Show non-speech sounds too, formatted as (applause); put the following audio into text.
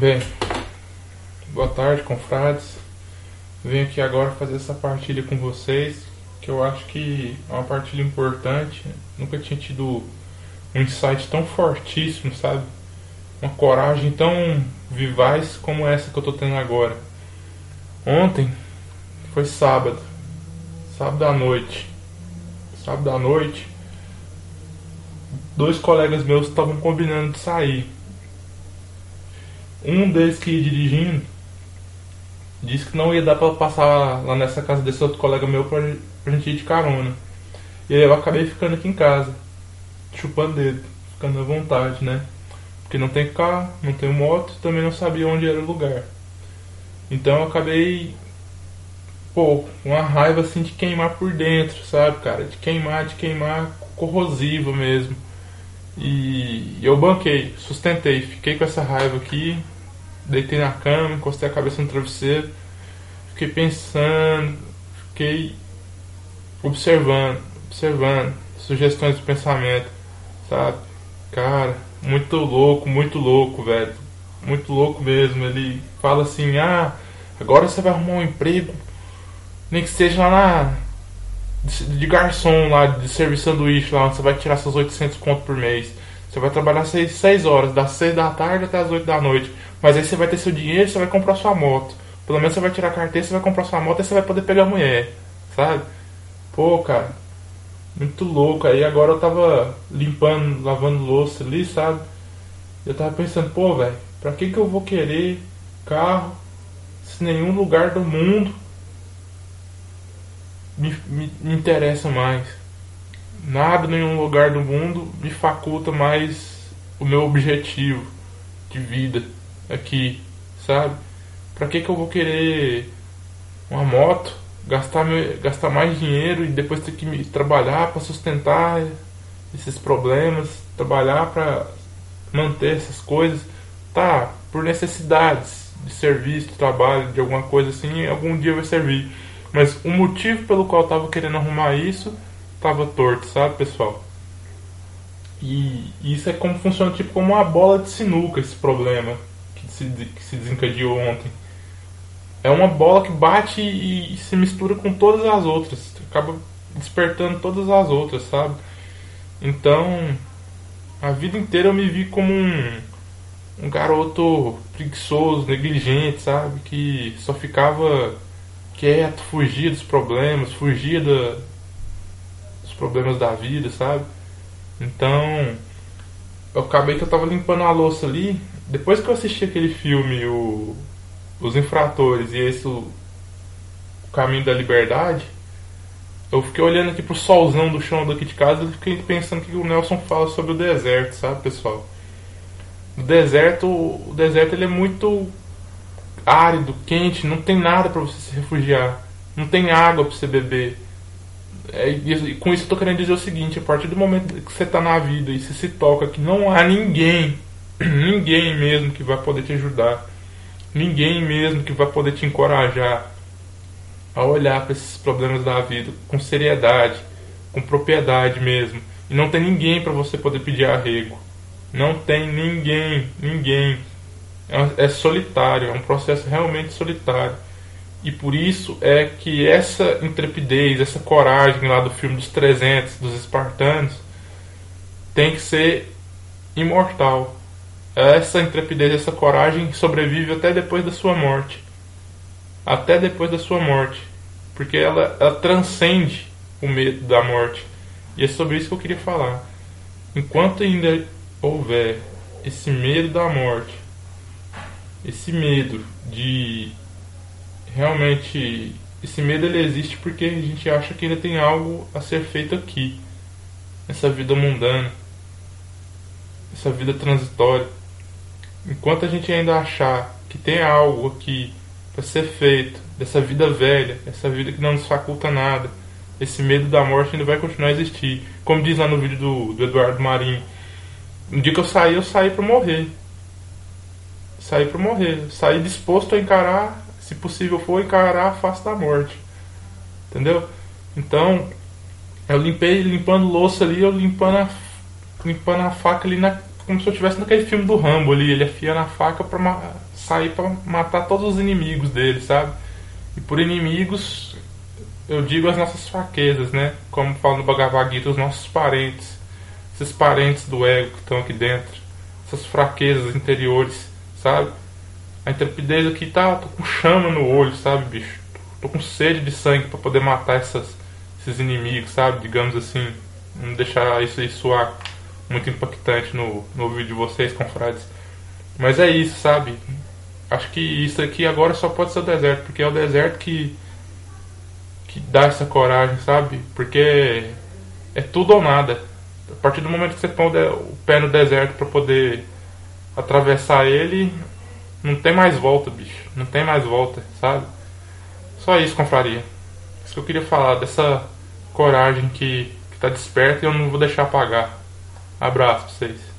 Bem, boa tarde, confrades. Venho aqui agora fazer essa partilha com vocês, que eu acho que é uma partilha importante. Nunca tinha tido um insight tão fortíssimo, sabe? Uma coragem tão vivaz como essa que eu tô tendo agora. Ontem foi sábado, sábado à noite. Sábado à noite, dois colegas meus estavam combinando de sair. Um deles que ia dirigindo disse que não ia dar pra passar lá nessa casa desse outro colega meu pra, pra gente ir de carona. E eu acabei ficando aqui em casa, chupando dedo, ficando à vontade, né? Porque não tem carro, não tem moto, também não sabia onde era o lugar. Então eu acabei, pô, uma raiva assim de queimar por dentro, sabe, cara? De queimar, de queimar corrosiva mesmo. E eu banquei, sustentei, fiquei com essa raiva aqui, deitei na cama, encostei a cabeça no travesseiro, fiquei pensando, fiquei observando, observando, sugestões de pensamento, sabe? Cara, muito louco, muito louco, velho. Muito louco mesmo. Ele fala assim: ah, agora você vai arrumar um emprego, nem que seja lá na. De garçom lá, de serviço sanduíche lá, onde você vai tirar seus 800 conto por mês. Você vai trabalhar 6, 6 horas, das 6 da tarde até as 8 da noite. Mas aí você vai ter seu dinheiro você vai comprar sua moto. Pelo menos você vai tirar a carteira, você vai comprar sua moto e você vai poder pegar a mulher. Sabe? Pô, cara. Muito louco. Aí agora eu tava limpando, lavando louça ali, sabe? Eu tava pensando, pô, velho, pra que que eu vou querer carro se nenhum lugar do mundo me, me, interessa mais? Nada, nenhum lugar do mundo me faculta mais o meu objetivo de vida aqui, sabe? Pra que que eu vou querer uma moto, gastar, gastar mais dinheiro e depois ter que me trabalhar para sustentar esses problemas, trabalhar para manter essas coisas, tá? Por necessidades de serviço, de trabalho, de alguma coisa assim, algum dia vai servir. Mas o motivo pelo qual eu tava querendo arrumar isso tava torto, sabe, pessoal? E isso é como funciona tipo como uma bola de sinuca esse problema que se, que se desencadeou ontem. É uma bola que bate e, e se mistura com todas as outras, acaba despertando todas as outras, sabe? Então, a vida inteira eu me vi como um, um garoto preguiçoso, negligente, sabe? Que só ficava quieto, fugia dos problemas, fugia da, dos problemas da vida, sabe? Então, eu acabei que eu tava limpando a louça ali. Depois que eu assisti aquele filme, o, Os Infratores, e esse, o, o Caminho da Liberdade, eu fiquei olhando aqui pro solzão do chão daqui de casa e fiquei pensando que o Nelson fala sobre o deserto, sabe, pessoal? O deserto, o deserto ele é muito árido, quente, não tem nada para você se refugiar, não tem água para você beber é, e com isso eu tô querendo dizer o seguinte, a partir do momento que você tá na vida e você se toca que não há ninguém, (clears throat) ninguém mesmo que vai poder te ajudar, ninguém mesmo que vai poder te encorajar a olhar para esses problemas da vida com seriedade, com propriedade mesmo. E não tem ninguém para você poder pedir arrego. Não tem ninguém, ninguém. É, é solitário, é um processo realmente solitário. E por isso é que essa intrepidez, essa coragem lá do filme dos 300, dos espartanos, tem que ser imortal. Essa intrepidez, essa coragem sobrevive até depois da sua morte. Até depois da sua morte. Porque ela, ela transcende o medo da morte. E é sobre isso que eu queria falar. Enquanto ainda houver esse medo da morte, esse medo de realmente esse medo ele existe porque a gente acha que ainda tem algo a ser feito aqui, nessa vida mundana, essa vida transitória. Enquanto a gente ainda achar que tem algo aqui para ser feito, dessa vida velha, essa vida que não nos faculta nada, esse medo da morte ainda vai continuar a existir. Como diz lá no vídeo do, do Eduardo Marinho, no dia que eu saí, eu saí para morrer. Saí para morrer. Saí disposto a encarar se possível for, encarar a face da morte. Entendeu? Então, eu limpei, limpando louça ali, eu limpando a, limpando a faca ali, na, como se eu estivesse naquele filme do Rambo ali. Ele afia na faca para sair para matar todos os inimigos dele, sabe? E por inimigos eu digo as nossas fraquezas, né? Como fala no Bhagavad Gita, os nossos parentes, esses parentes do ego que estão aqui dentro, essas fraquezas interiores, sabe? A intrepidez aqui tá, tô com chama no olho, sabe, bicho? Tô com sede de sangue para poder matar essas, esses inimigos, sabe? Digamos assim, não deixar isso aí soar muito impactante no, no ouvido de vocês, confrades. Mas é isso, sabe? Acho que isso aqui agora só pode ser o deserto, porque é o deserto que que dá essa coragem, sabe? Porque é tudo ou nada. A partir do momento que você põe o pé no deserto para poder atravessar ele, não tem mais volta, bicho. Não tem mais volta, sabe? Só isso, confraria. Isso que eu queria falar, dessa coragem que, que tá desperta e eu não vou deixar apagar. Abraço pra vocês.